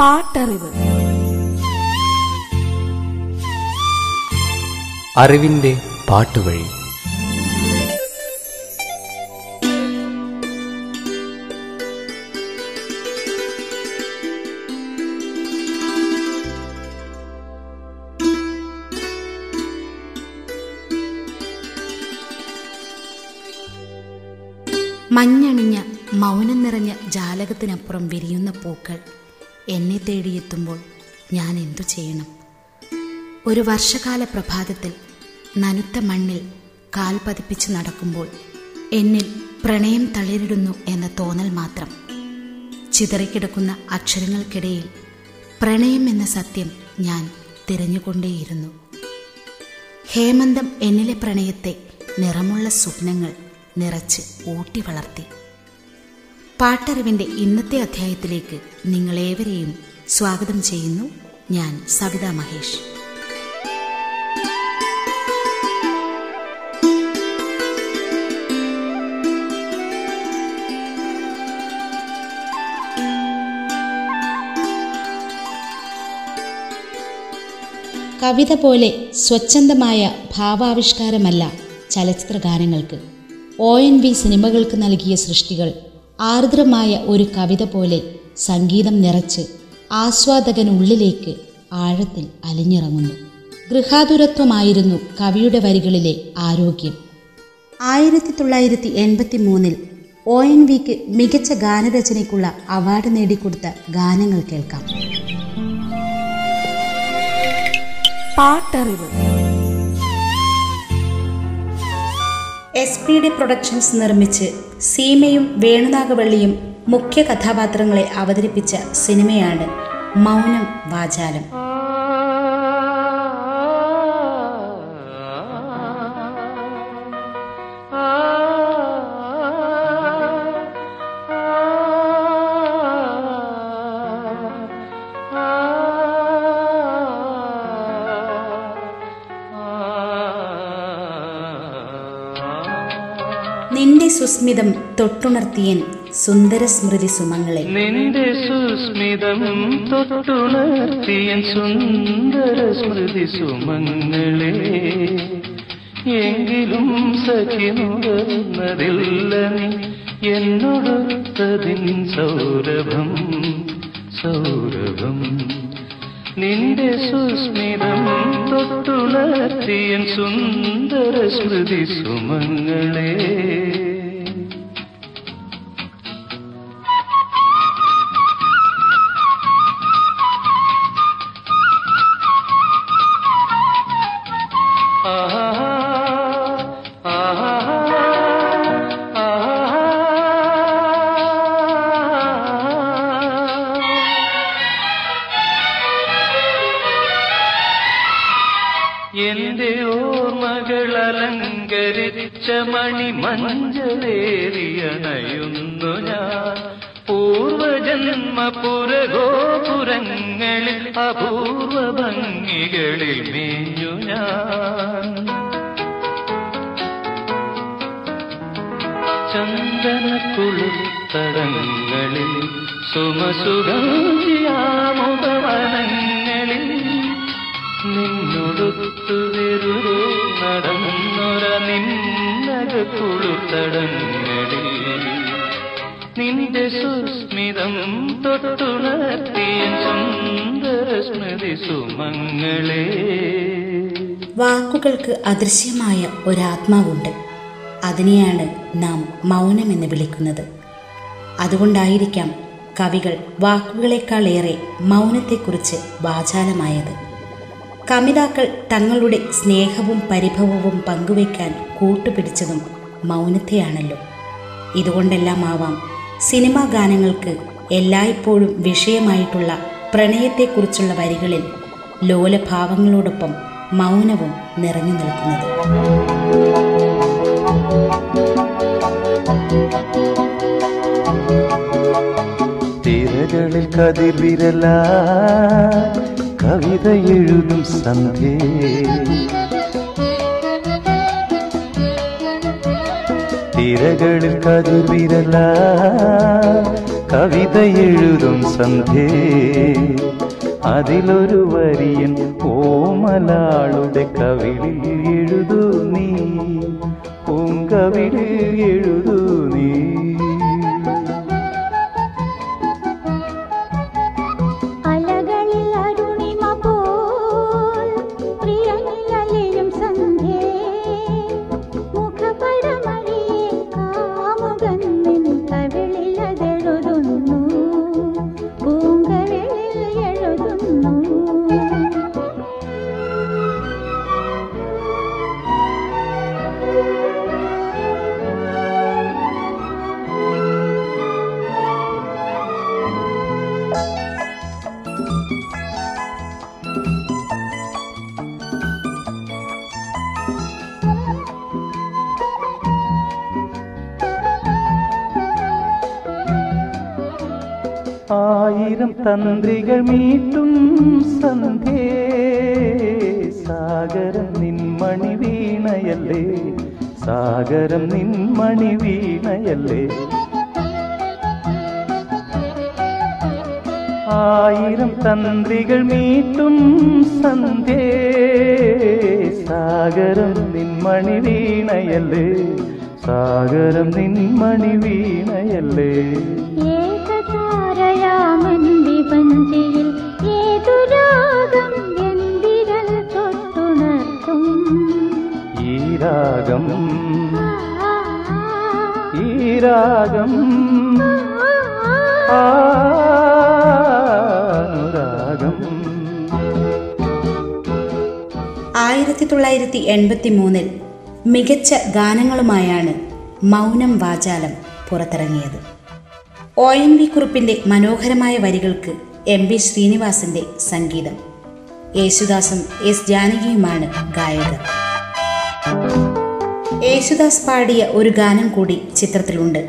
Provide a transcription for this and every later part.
പാട്ടറിവ്. അറിവിന്റെ പാട്ടുവഴി. മഞ്ഞണിഞ്ഞ മൗനം നിറഞ്ഞ ജാലകത്തിനപ്പുറം വിരിയുന്ന പൂക്കൾ. എന്നെ തേടിയെത്തുമ്പോൾ ഞാൻ എന്തു ചെയ്യണം? ഒരു വർഷകാല പ്രഭാതത്തിൽ നനുത്ത മണ്ണിൽ കാൽ പതിപ്പിച്ച് നടക്കുമ്പോൾ എന്നിൽ പ്രണയം തളിരിടുന്നു എന്ന തോന്നൽ മാത്രം. ചിതറിക്കിടക്കുന്ന അക്ഷരങ്ങൾക്കിടയിൽ പ്രണയം എന്ന സത്യം ഞാൻ തിരഞ്ഞുകൊണ്ടേയിരുന്നു. ഹേമന്തം എന്നിലെ പ്രണയത്തെ നിറമുള്ള സ്വപ്നങ്ങൾ നിറച്ച് ഊട്ടി വളർത്തി. പാട്ടറിവിന്റെ ഇന്നത്തെ അധ്യായത്തിലേക്ക് നിങ്ങളേവരെയും സ്വാഗതം ചെയ്യുന്നു ഞാൻ സവിത മഹേഷ്. കവിത പോലെ സ്വച്ഛന്തമായ ഭാവാവിഷ്കാരമല്ല ചലച്ചിത്ര ഗാനങ്ങൾക്ക് ഒ എൻ വി സിനിമകൾക്ക് നൽകിയ സൃഷ്ടികൾ ആർദ്രമായ ഒരു കവിത പോലെ സംഗീതം നിറച്ച് ആസ്വാദകനുള്ളിലേക്ക് ആഴത്തിൽ അലിഞ്ഞിറങ്ങുന്നു. ഗൃഹാതുരത്വമായിരുന്നു കവിയുടെ വരികളിലെ ആരോഗ്യം. ആയിരത്തി തൊള്ളായിരത്തി എൺപത്തി മൂന്നിൽ ഒ എൻ വിക്ക് മികച്ച ഗാനരചനയ്ക്കുള്ള അവാർഡ് നേടിക്കൊടുത്ത ഗാനങ്ങൾ കേൾക്കാം. പാട്ടറിവ്. എസ് പി ഡി പ്രൊഡക്ഷൻസ് നിർമ്മിച്ച് സീമയും വേണുനാഗവള്ളിയും മുഖ്യ കഥാപാത്രങ്ങളെ അവതരിപ്പിച്ച സിനിമയാണ് മൗനം വാചാലം. നിന്റെ സുസ്മിതം തൊട്ടുണർത്തിയൻ സുന്ദര സ്മൃതി സുമങ്ങളെ. നിന്റെ സുസ്മിതം തൊട്ടുണർത്തിയൻ സുന്ദര സ്മൃതി സുമങ്ങളെ. എങ്കിലും സഖി എന്നോടൊത്തതിൻ സൗരഭം സൗരഭം. നിന്റെ സുസ്മിതം തൊട്ടുണർത്തിയൻ സുന്ദര സ്മൃതി സുമങ്ങളെ. പുരഗോപുരങ്ങളിൽ അപൂർവ ഭംഗികളിൽ മേഞ്ഞു ഞാൻ. ചന്ദന കുളുത്തടങ്ങളിൽ സുമസുഗാമുഖവനങ്ങളിൽ നിന്നൊടുത്തു വെറുതെ നടന്നൊര നിന്നക കുളുത്തടങ്ങളിൽ നിന്റെ സുസ്മിതം തൊട്ടുണർത്തിയ സുന്ദര സ്മൃതി സുമങ്ങളെ വാക്കുകൾക്ക് അദൃശ്യമായ ഒരാത്മാവുണ്ട്. അതിനെയാണ് നാം മൗനമെന്ന് വിളിക്കുന്നത്. അതുകൊണ്ടായിരിക്കാം കവികൾ വാക്കുകളെക്കാളേറെ മൗനത്തെക്കുറിച്ച് വാചാലമായത്. കമിതാക്കൾ തങ്ങളുടെ സ്നേഹവും പരിഭവവും പങ്കുവയ്ക്കാൻ കൂട്ടുപിടിച്ചതും മൗനത്തെയാണല്ലോ. ഇതുകൊണ്ടെല്ലാം ആവാം സിനിമാ ഗാനങ്ങൾക്ക് എല്ലായ്പ്പോഴും വിഷയമായിട്ടുള്ള പ്രണയത്തെക്കുറിച്ചുള്ള വരികളിൽ ലോലഭാവങ്ങളോടൊപ്പം മൗനവും നിറഞ്ഞു നിൽക്കുന്നത്. തിരകളിൽ കതിർവിരല കവിത എഴുതും സന്ധ്യേ. തിരകളിൽ കതിർവിരല. കവിത എഴുതും സന്ധ്യേ. അതിലൊരു വരിയൻ ഓമലാളുടെ കവിളിൽ എഴുതു നീ. പൂങ്കവിളിൽ എഴുതു നീ. തന്ത്രികൾ മീട്ടും സന്ധ്യേ. സാഗരം നിൻമണി വീണയല്ലേ? സാഗരം നിൻമണി വീണയല്ലേ? ആയിരം തന്ത്രികൾ മീട്ടും സന്ധ്യേ. സാഗരം നിൻമണി വീണയല്ലേ? സാഗരം നിൻമണി വീണയല്ലേ? ഏതു രാഗം എന്തിരൽ തൊട്ടുണർത്തും? ഈ രാഗം ഈ രാഗം ആയിരത്തി തൊള്ളായിരത്തി എൺപത്തി മൂന്നിൽ മികച്ച ഗാനങ്ങളുമായാണ് മൗനം വാചാലം പുറത്തിറങ്ങിയത്. ഒ എൻ വി കുറുപ്പിന്റെ മനോഹരമായ വരികൾക്ക് എം ബി ശ്രീനിവാസന്റെ സംഗീതം. യേശുദാസും എസ് ജാനകിയുമാണ് ഗായകർ. യേശുദാസ് പാടിയ ഒരു ഗാനം കൂടി ചിത്രത്തിലുണ്ട്.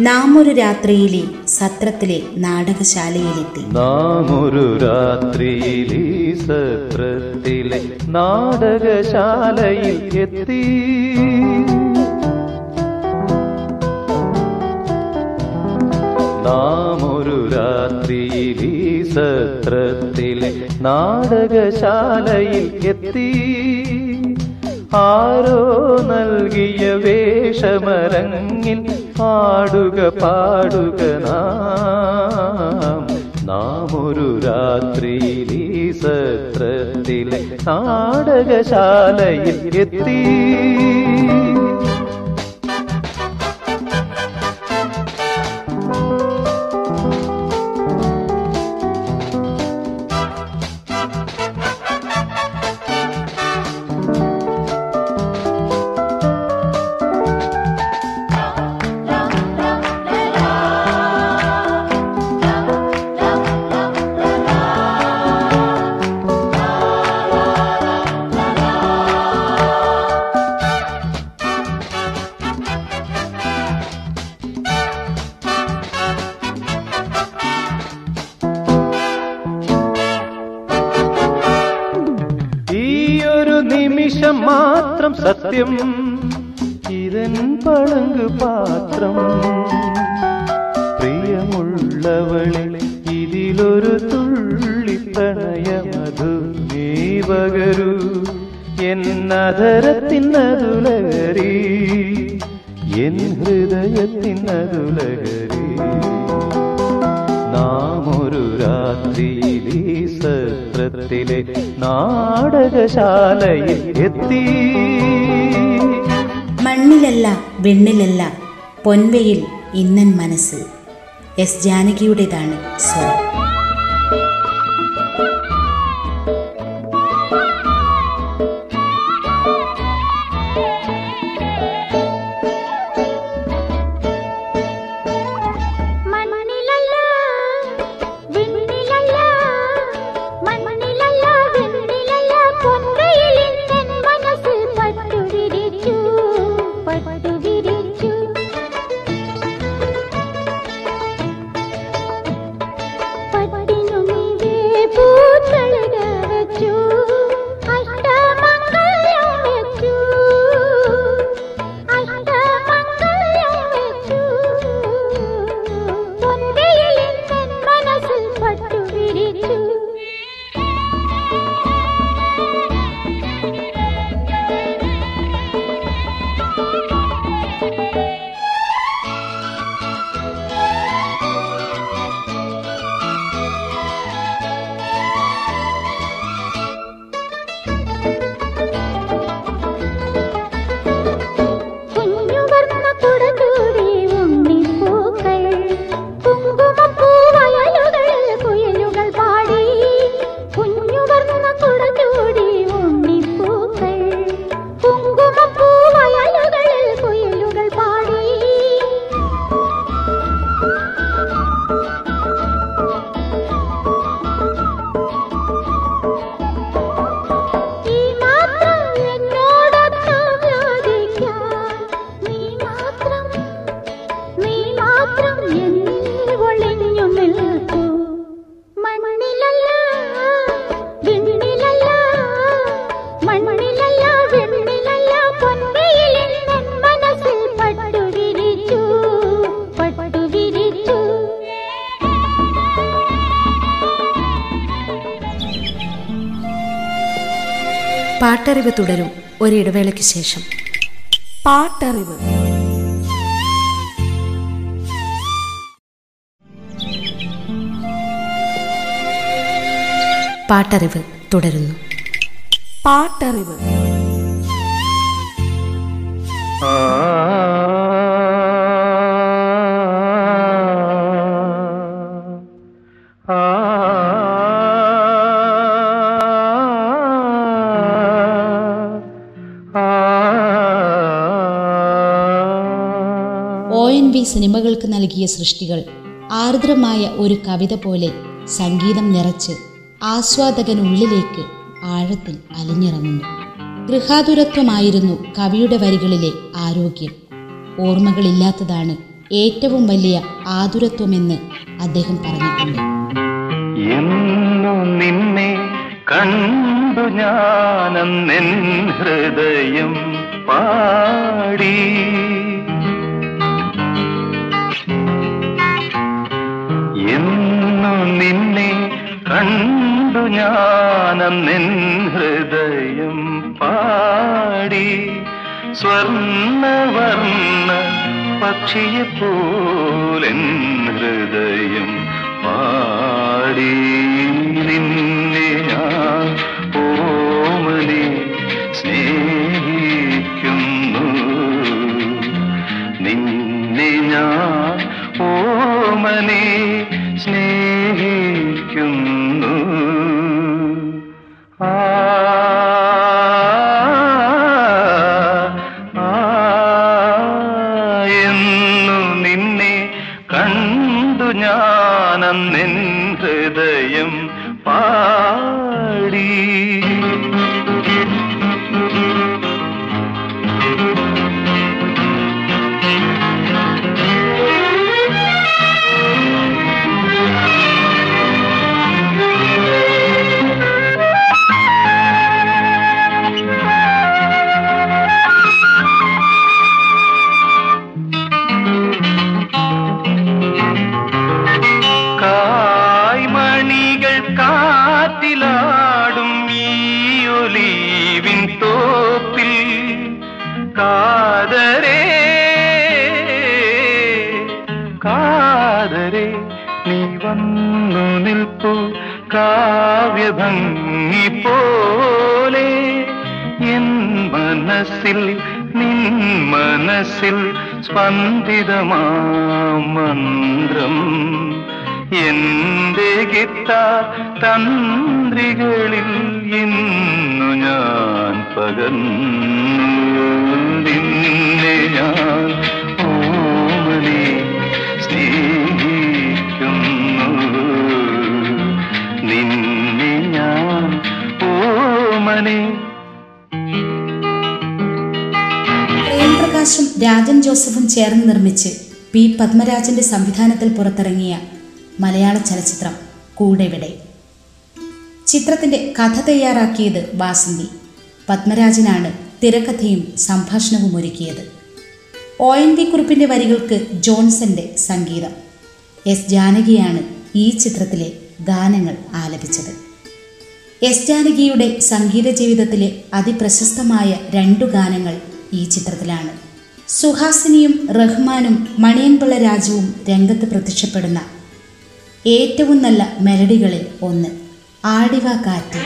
നാം ഒരു രാത്രിയിലെ സത്രത്തിലെ നാടകശാലയിലെത്തി. നാം ഒരു രാത്രിയിലെ സത്രത്തിലെ നാടകശാലയിൽ എത്തി. നാം ഒരു സത്രത്തിലെ നാടകശാലയിൽ എത്തി. ആരോ നൽകിയ വേഷമരങ്ങിൽ പാടുക പാടുക നാം. ഒരു സത്രത്തിലെ നാടകശാലയിൽ എത്തി. എന്നധരത്തിനതുലകരി എൻ ഹൃദയത്തിനതുലകരി. നാം ഒരു രാത്രിയിൽ ഈ സത്രത്തിലെ നാടകശാലയിൽ എത്തി. മണ്ണിലല്ല വെണ്ണിലല്ല പൊൻവയിൽ ഇന്നൻ മനസ്സ്. എസ് ജാനകിയുടേതാണ് സ്വരം. പാട്ടറിവ് തുടരും ഒരിടവേളയ്ക്ക് ശേഷം. പാട്ടറിവ്. പാട്ടറിവ് തുടരുന്നു. പാട്ടറിവ്. ഒ സിനിമകൾക്ക് നൽകിയ സൃഷ്ടികൾ. ആർദ്രമായ ഒരു കവിത പോലെ സംഗീതം നിറച്ച് ആസ്വാദകനുള്ളിലേക്ക് ആഴത്തിൽ അലിഞ്ഞിറങ്ങുന്നു. ഗൃഹാതുരത്വമായിരുന്നു കവിയുടെ വരികളിലെ ആരോഗ്യം. ഓർമ്മകളില്ലാത്തതാണ് ഏറ്റവും വലിയ ആതുരത്വമെന്ന് അദ്ദേഹം പറഞ്ഞിട്ടുണ്ട്. നിന്നെ ഹൃദയം പാടി. നിന്നെ കണ്ടു ഞാനം ഹൃദയം പാടി. സ്വർണവർണ പക്ഷിയെ പോലെൻ ഹൃദയം പാടി. കണ്ടു നിൻ ഹൃദയം പാടി. കാതരേ കാതരേ നീ വന്നു നിൽപ്പു കാവ്യഭംഗി പോലെ. എൻ മനസ്സിൽ നിൻ മനസ്സിൽ സ്പന്ദിതമാ മന്ത്രം. എന്റെ ഗിത്താർ തന്ത്രികളിൽ ഇന്നു ഞാൻ പകർന്നു. ഞാൻ നിന്നെ ഞാൻ പ്രേംപ്രകാശും രാജൻ ജോസഫും ചേർന്ന് നിർമ്മിച്ച് പി പത്മരാജന്റെ സംവിധാനത്തിൽ പുറത്തിറങ്ങിയ മലയാള ചലച്ചിത്രം കൂടെവിടെ? ചിത്രത്തിന്റെ കഥ തയ്യാറാക്കിയത് വാസന്തി. പത്മരാജനാണ് തിരക്കഥയും സംഭാഷണവും ഒരുക്കിയത്. ഒ എൻ വി കുറിപ്പിന്റെ വരികൾക്ക് ജോൺസന്റെ സംഗീതം. എസ് ജാനകിയാണ് ഈ ചിത്രത്തിലെ ഗാനങ്ങൾ ആലപിച്ചത്. എസ് ജാനകിയുടെ സംഗീത ജീവിതത്തിലെ അതിപ്രശസ്തമായ രണ്ടു ഗാനങ്ങൾ ഈ ചിത്രത്തിലാണ്. സുഹാസിനിയും റഹ്മാനും മണിയൻപിള്ള രാജുവും രംഗത്ത് പ്രത്യക്ഷപ്പെടുന്ന ഏറ്റവും നല്ല മെലഡികളിൽ ഒന്ന്. ആടിവ കാറ്റ്.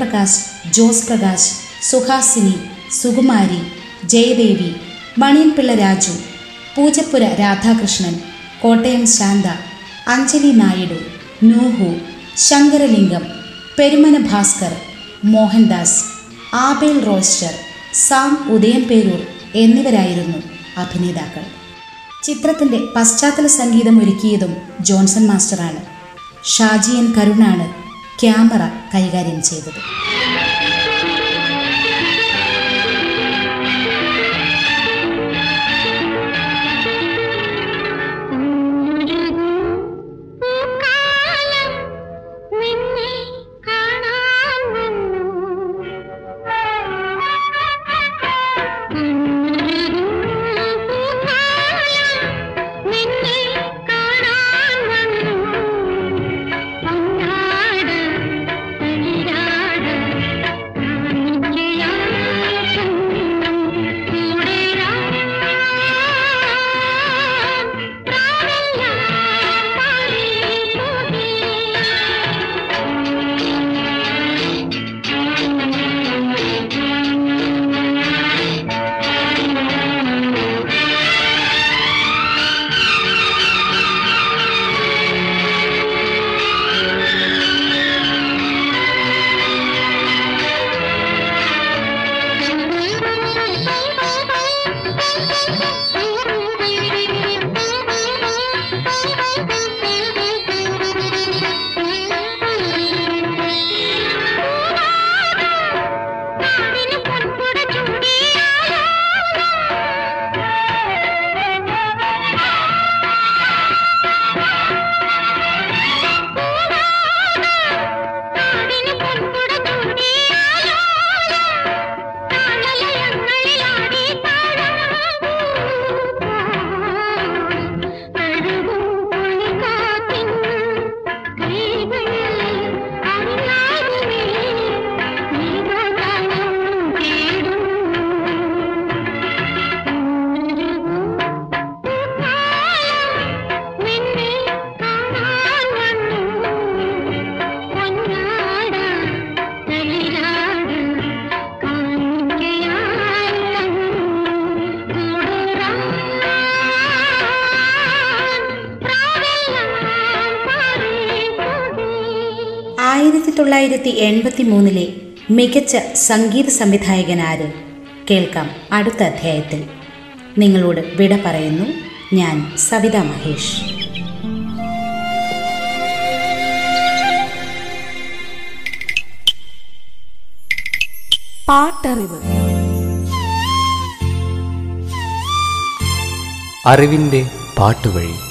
പ്രേംപ്രകാശ് ജോസ് പ്രകാശ് സുഹാസിനി സുകുമാരി ജയദേവി മണിയൻപിള്ള രാജു പൂജപ്പുര രാധാകൃഷ്ണൻ കോട്ടയം ശാന്ത അഞ്ജലി നായിഡു നൂഹു ശങ്കരലിംഗം പെരുമന ഭാസ്കർ മോഹൻദാസ് ആബേൽ റോസ്റ്റർ സാം ഉദയംപേരൂർ എന്നിവരായിരുന്നു അഭിനേതാക്കൾ. ചിത്രത്തിന്റെ പശ്ചാത്തല സംഗീതം ഒരുക്കിയതും ജോൺസൺ മാസ്റ്ററാണ്. ഷാജിയൻ കരുണാണ് ക്യാമറ കൈകാര്യം ചെയ്തത് തൊള്ളായിരത്തി എൺപത്തി മൂന്നിലെ മികച്ച സംഗീത സംവിധായകൻ ആര് കേൾക്കാം അടുത്ത അധ്യായത്തിൽ. നിങ്ങളോട് വിട പറയുന്നു ഞാൻ സവിത മഹേഷ്. പാട്ടറിവ്. അറിവിന്റെ പാട്ടുവഴി.